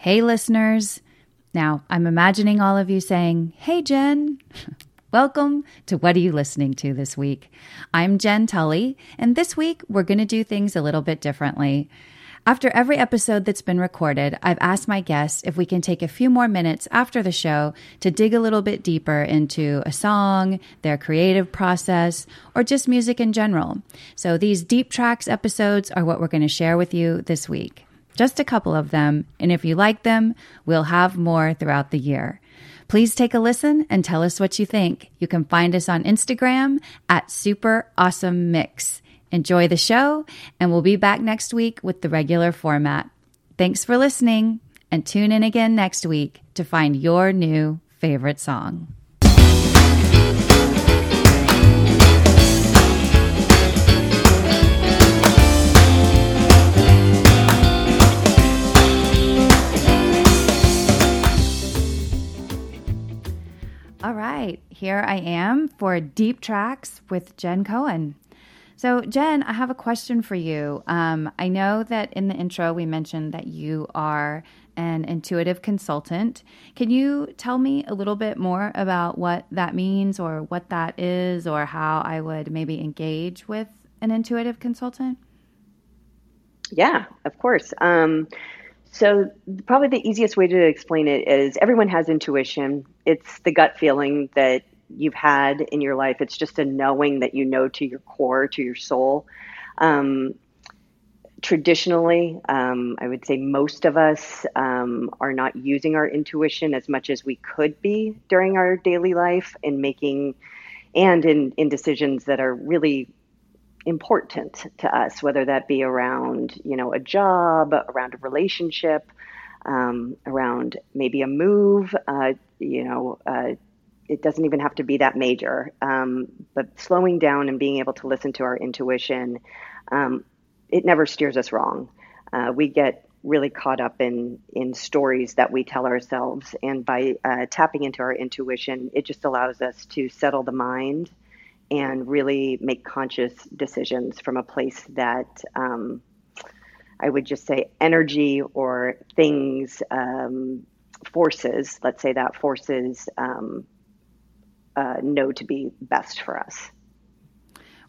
Hey, listeners. Now, I'm imagining all of you saying, Hey, Jenn. Welcome to What Are You Listening to this week? I'm Jenn Tully, and this week we're going to do things a little bit differently. After every episode that's been recorded, I've asked my guests if we can take a few more minutes after the show to dig a little bit deeper into a song, their creative process, or just music in general. So these deep tracks episodes are what we're going to share with you this week. Just a couple of them, and if you like them, we'll have more throughout the year. Please take a listen and tell us what you think. You can find us on Instagram at Super Awesome Mix. Enjoy the show, and we'll be back next week with the regular format. Thanks for listening, and tune in again next week to find your new favorite song. Right, here I am for Deep Tracks with Jenn Cohen. So, Jenn, I have a question for you. Um, I know that in the intro we mentioned that you are an intuitive consultant. Can you tell me a little bit more about what that means or what that is or how I would maybe engage with an intuitive consultant? Yeah, of course. Um, so, probably the easiest way to explain it is everyone has intuition. It's the gut feeling that you've had in your life. It's just a knowing that you know to your core, to your soul. Um, traditionally, um, I would say most of us um, are not using our intuition as much as we could be during our daily life in making and in, in decisions that are really important to us, whether that be around, you know, a job, around a relationship, um, around maybe a move, uh, you know, uh, it doesn't even have to be that major. Um, but slowing down and being able to listen to our intuition, um, it never steers us wrong. Uh, we get really caught up in in stories that we tell ourselves, and by uh, tapping into our intuition, it just allows us to settle the mind and really make conscious decisions from a place that. Um, I would just say energy or things, um, forces, let's say that forces um, uh, know to be best for us.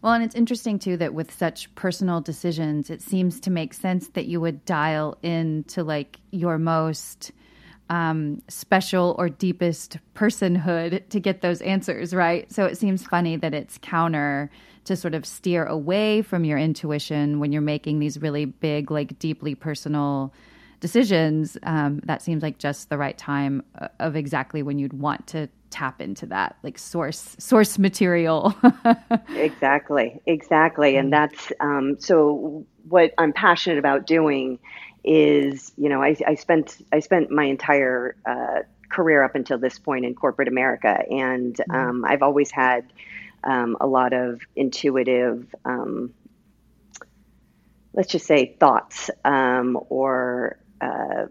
Well, and it's interesting too that with such personal decisions, it seems to make sense that you would dial into like your most um, special or deepest personhood to get those answers, right? So it seems funny that it's counter to sort of steer away from your intuition when you're making these really big, like deeply personal decisions. Um, that seems like just the right time uh, of exactly when you'd want to tap into that like source source material exactly exactly and that's um, so what i'm passionate about doing is you know i, I spent i spent my entire uh, career up until this point in corporate america and mm-hmm. um, i've always had um, a lot of intuitive um, let's just say thoughts um, or uh,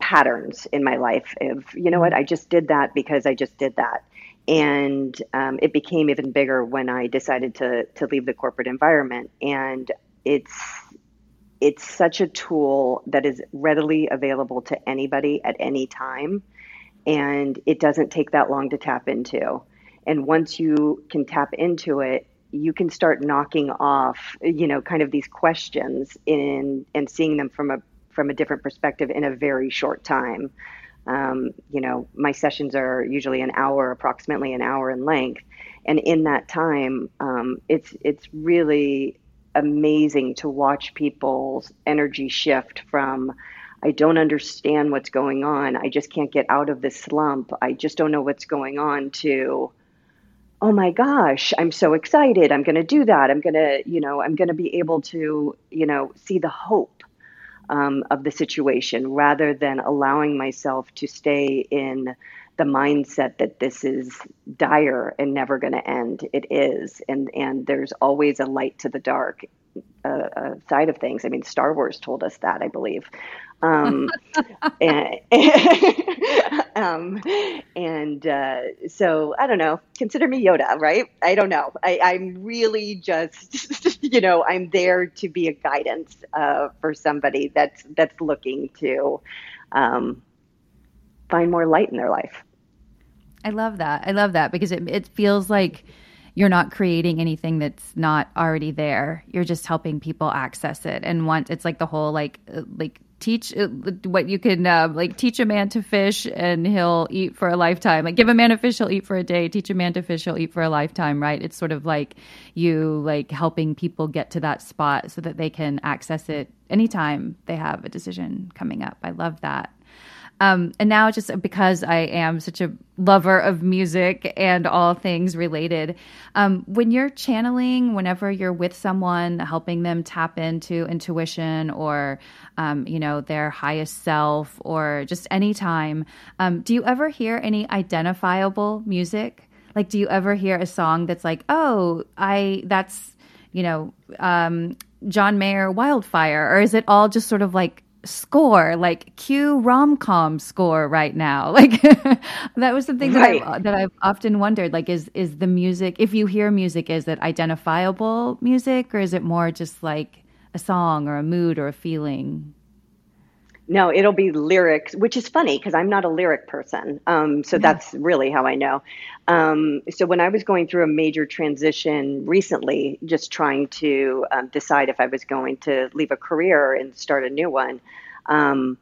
patterns in my life of you know what mm-hmm. i just did that because i just did that and um, it became even bigger when i decided to to leave the corporate environment and it's it's such a tool that is readily available to anybody at any time and it doesn't take that long to tap into and once you can tap into it you can start knocking off you know kind of these questions in and seeing them from a from a different perspective in a very short time. Um, you know, my sessions are usually an hour, approximately an hour in length, and in that time, um, it's it's really amazing to watch people's energy shift from I don't understand what's going on. I just can't get out of this slump. I just don't know what's going on to oh my gosh, I'm so excited. I'm going to do that. I'm going to, you know, I'm going to be able to, you know, see the hope um, of the situation rather than allowing myself to stay in the mindset that this is dire and never going to end. It is, and and there's always a light to the dark uh, uh, side of things. I mean, Star Wars told us that, I believe. Um, and, um, and uh, so I don't know. Consider me Yoda, right? I don't know. I, I'm really just, you know, I'm there to be a guidance uh, for somebody that's that's looking to um, find more light in their life. I love that. I love that because it it feels like you're not creating anything that's not already there. You're just helping people access it. And once it's like the whole like uh, like teach uh, what you can uh, like teach a man to fish and he'll eat for a lifetime like give a man a fish he'll eat for a day teach a man to fish he'll eat for a lifetime right it's sort of like you like helping people get to that spot so that they can access it anytime they have a decision coming up i love that um, and now, just because I am such a lover of music and all things related, um, when you're channeling, whenever you're with someone, helping them tap into intuition or, um, you know, their highest self, or just anytime, um, do you ever hear any identifiable music? Like, do you ever hear a song that's like, oh, I, that's, you know, um, John Mayer Wildfire? Or is it all just sort of like score, like cue rom com score right now. Like that was something that right. I that I've often wondered. Like, is is the music? If you hear music, is it identifiable music, or is it more just like a song or a mood or a feeling? No, it'll be lyrics, which is funny because I'm not a lyric person. Um, so yeah. that's really how I know. Um, so when I was going through a major transition recently, just trying to um, decide if I was going to leave a career and start a new one, um,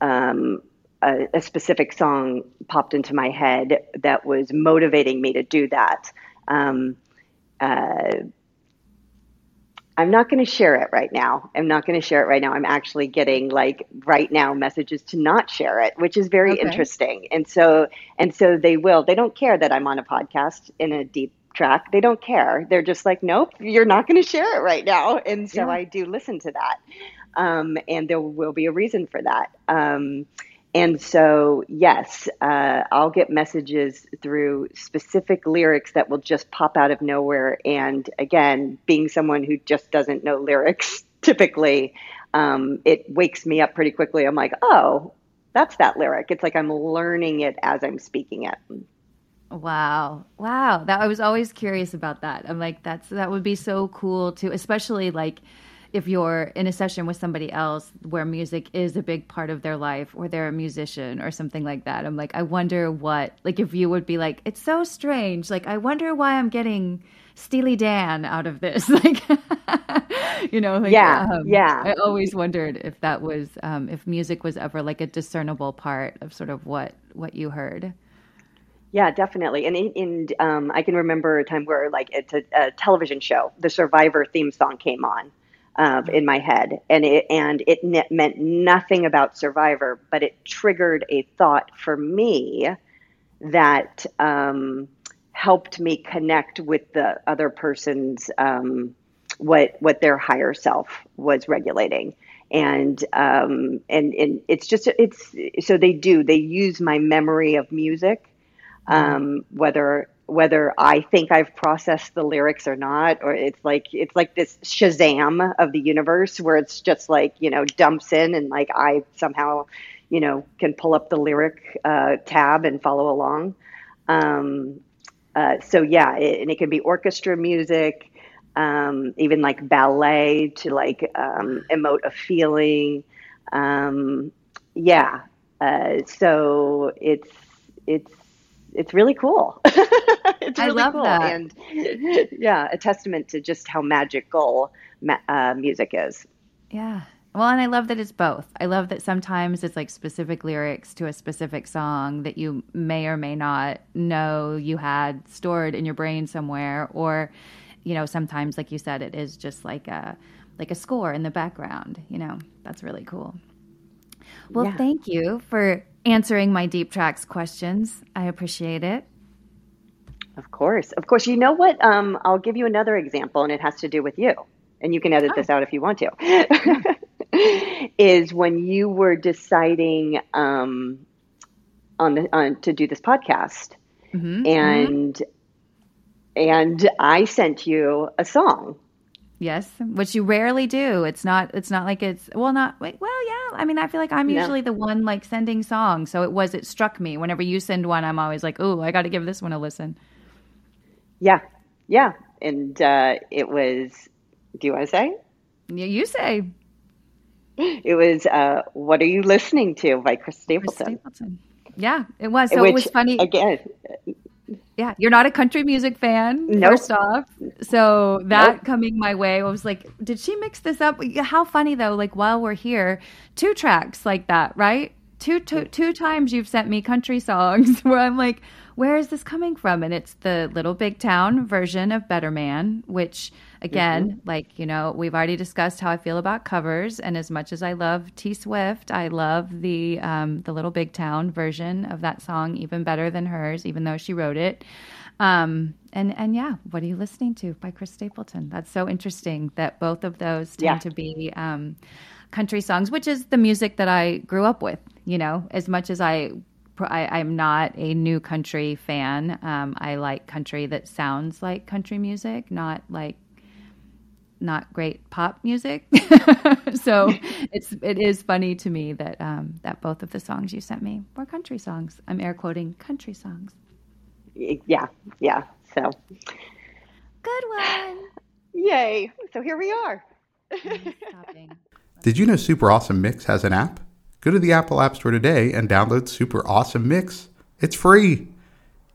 um, a, a, specific song popped into my head that was motivating me to do that. Um, uh, I'm not going to share it right now. I'm not going to share it right now. I'm actually getting like right now messages to not share it, which is very okay. interesting. And so and so they will. They don't care that I'm on a podcast in a deep track. They don't care. They're just like, nope, you're not going to share it right now. And so yeah. I do listen to that. Um, and there will be a reason for that. Um, and so, yes, uh, I'll get messages through specific lyrics that will just pop out of nowhere. And again, being someone who just doesn't know lyrics typically, um, it wakes me up pretty quickly. I'm like, oh, that's that lyric. It's like I'm learning it as I'm speaking it. Wow. Wow. That I was always curious about that. I'm like, that's that would be so cool too, especially like if you're in a session with somebody else where music is a big part of their life or they're a musician or something like that i'm like i wonder what like if you would be like it's so strange like i wonder why i'm getting steely dan out of this like you know like, yeah um, yeah i always wondered if that was um, if music was ever like a discernible part of sort of what what you heard yeah, definitely. And in, in um, I can remember a time where like it's a, a, television show. The Survivor theme song came on, uh, in my head, and it and it ne- meant nothing about Survivor, but it triggered a thought for me that um, helped me connect with the other person's um, what what their higher self was regulating. And um, and and it's just it's so they do. They use my memory of music um, whether whether I think I've processed the lyrics or not, or it's like it's like this Shazam of the universe where it's just like you know dumps in and like I somehow you know can pull up the lyric uh, tab and follow along. Um, uh, so yeah, it, and it can be orchestra music, um, even like ballet to like um, emote a feeling. Um, yeah, uh, so it's it's it's really cool. it's really I love cool. that. And yeah, a testament to just how magical uh, music is. Yeah. Well, and I love that it's both. I love that sometimes it's like specific lyrics to a specific song that you may or may not know you had stored in your brain somewhere, or you know, sometimes, like you said, it is just like a like a score in the background. You know, that's really cool. Well, yeah. thank you for answering my deep tracks questions. I appreciate it. Of course. Of course. You know what? Um, I'll give you another example, and it has to do with you. And you can edit oh. this out if you want to. is when you were deciding um, on the on to do this podcast, mm-hmm. and mm-hmm. and I sent you a song Yes, which you rarely do. It's not. It's not like it's well, not well. Yeah, I mean, I feel like I'm No. usually the one like sending songs. So it was. It struck me whenever you send one. I'm always like, oh, I got to give this one a listen. Yeah, yeah, and uh, it was. Do you want to say? You, you say It was uh, "What Are You Listening to" by Chris Chris Stapleton. Stapleton. Yeah, it was. So which it was funny. again. Yeah, you're not a country music fan, Nope. first off. So that Nope. coming my way, I was like, did she mix this up? How funny though, like while we're here, two tracks like that, right? Two, two, two times you've sent me country songs where I'm like, where is this coming from? And it's the Little Big Town version of Better Man, which again, like, you know, we've already discussed how I feel about covers. And as much as I love T Swift, I love the um, the Little Big Town version of that song even better than hers, even though she wrote it. Um, and and yeah, what are you listening to by Chris Stapleton? That's so interesting that both of those tend Yeah. to be um, country songs, which is the music that I grew up with. You know, as much as I. I, I'm not a new country fan. Um, I like country that sounds like country music, not like not great pop music. so it's it is funny to me that um, that both of the songs you sent me were country songs. I'm air quoting country songs. Yeah, yeah. So, Good one. yay! So here we are. Did you know Super Awesome Mix has an app? Go to the Apple App Store today and download Super Awesome Mix. It's free.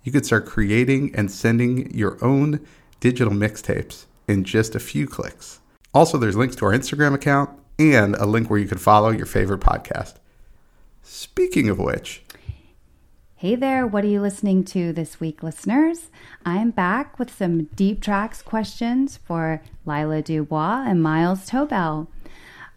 You could start creating and sending your own digital mixtapes in just a few clicks. Also, there's links to our Instagram account and a link where you can follow your favorite podcast. Speaking of which, Hey there, what are you listening to this week, listeners? I'm back with some deep tracks questions for Lila Dubois and Miles Tobel.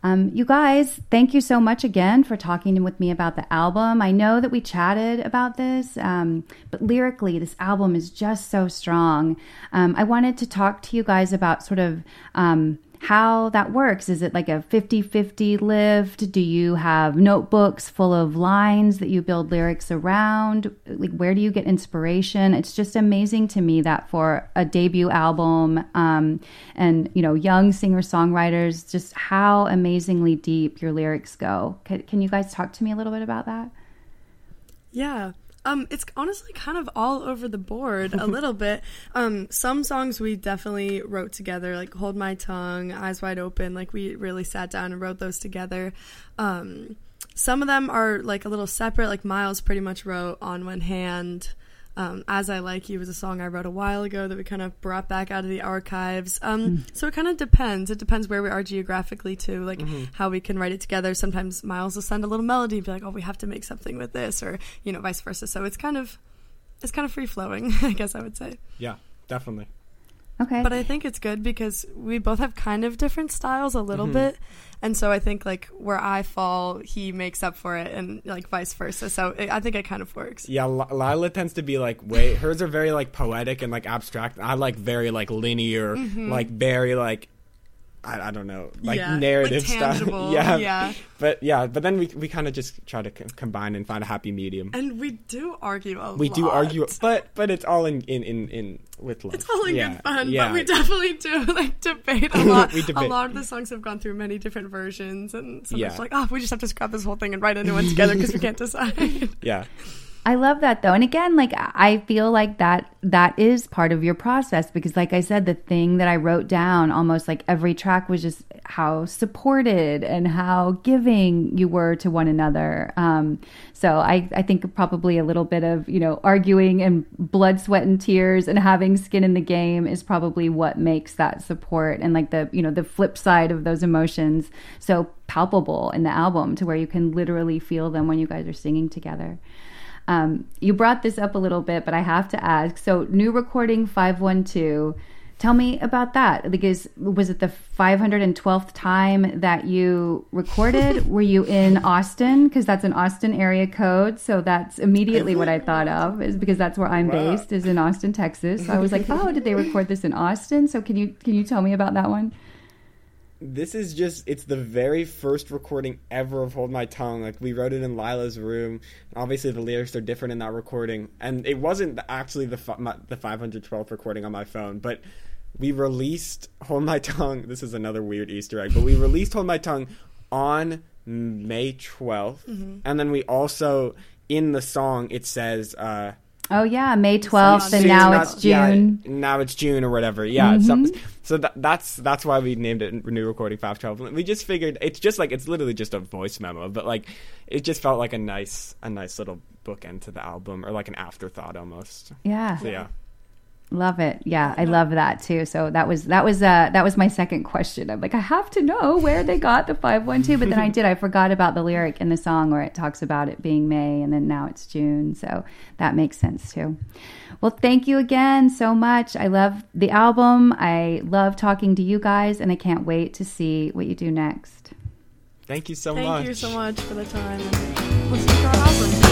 Um, you guys, thank you so much again for talking with me about the album. I know that we chatted about this, um, but lyrically, this album is just so strong. Um, I wanted to talk to you guys about sort of um, how that works. Is it like a 50 50 lift? Do you have notebooks full of lines that you build lyrics around? Like, where do you get inspiration? It's just amazing to me that for a debut album um, and, you know, young singer songwriters, just how amazingly deep your lyrics go. Can, can you guys talk to me a little bit about that? Yeah. Um, it's honestly kind of all over the board a little bit. Um, some songs we definitely wrote together, like "Hold My Tongue," "Eyes Wide Open." Like we really sat down and wrote those together. Um, some of them are like a little separate. Like Miles pretty much wrote "On One Hand." Um, As I Like You was a song I wrote a while ago that we kind of brought back out of the archives. Um, So it kind of depends. It depends where we are geographically, too, like how we can write it together. Sometimes Miles will send a little melody and be like, oh, we have to make something with this, or, you know, vice versa. So it's kind of. It's kind of free flowing, I guess I would say. Yeah, definitely. Okay. But I think it's good because we both have kind of different styles a little mm-hmm. bit. And so I think like where I fall, he makes up for it and like vice versa. So it, I think it kind of works. Yeah, L- Lila tends to be like way hers are very like poetic and like abstract. I like very like linear, mm-hmm. like very like I, I don't know, like Yeah, like narrative tangible, stuff. yeah, yeah. But yeah, but then we we kind of just try to c- combine and find a happy medium. And we do argue a lot. we do argue, but but it's all in in in, in with love. It's all in yeah, good fun, Yeah. but we definitely do like debate a lot. We debate. A lot of the songs have gone through many different versions, and sometimes Yeah. like, oh, we just have to scrap this whole thing and write a new one together because we can't decide. yeah. I love that though. And again, like I feel like that that is part of your process because like I said the thing that I wrote down almost like every track was just how supported and how giving you were to one another. Um so I I think probably a little bit of, you know, arguing and blood, sweat and tears and having skin in the game is probably what makes that support and like the, you know, the flip side of those emotions so palpable in the album to where you can literally feel them when you guys are singing together. Um, you brought this up a little bit, but I have to ask. So, new recording 512. Tell me about that. Because was it the 512th time that you recorded? Were you in Austin? Because that's an Austin area code. So that's immediately what I thought of, is because that's where I'm Wow. based, is in Austin, Texas. So I was like, oh, did they record this in Austin? So can you can you tell me about that one? This is just it's the very first recording ever of Hold My Tongue. Like we wrote it in Lila's room. Obviously the lyrics are different in that recording. And it wasn't actually the my, the 512th recording on my phone, but we released Hold My Tongue. This is another weird Easter egg, but we released Hold My Tongue on May 12th. Mm-hmm. And then we also, in the song, it says, uh, Oh yeah, May twelfth, and now it's June. Yeah, now it's June or whatever. Yeah. Mm-hmm. So, so that, that's that's why we named it New Recording Five Twelve. We just figured it's just like it's literally just a voice memo, but like it just felt like a nice a nice little bookend to the album or like an afterthought almost. Yeah. So yeah. Love it. Yeah, I love that too. So that was that was uh that was my second question. I'm like, I have to know where they got the five one two, but then I did. I forgot about the lyric in the song where it talks about it being May and then now it's June. So that makes sense too. Well, thank you again so much. I love the album. I love talking to you guys, and I can't wait to see what you do next. Thank you so Thank much. Thank you so much for the time and listening to our album.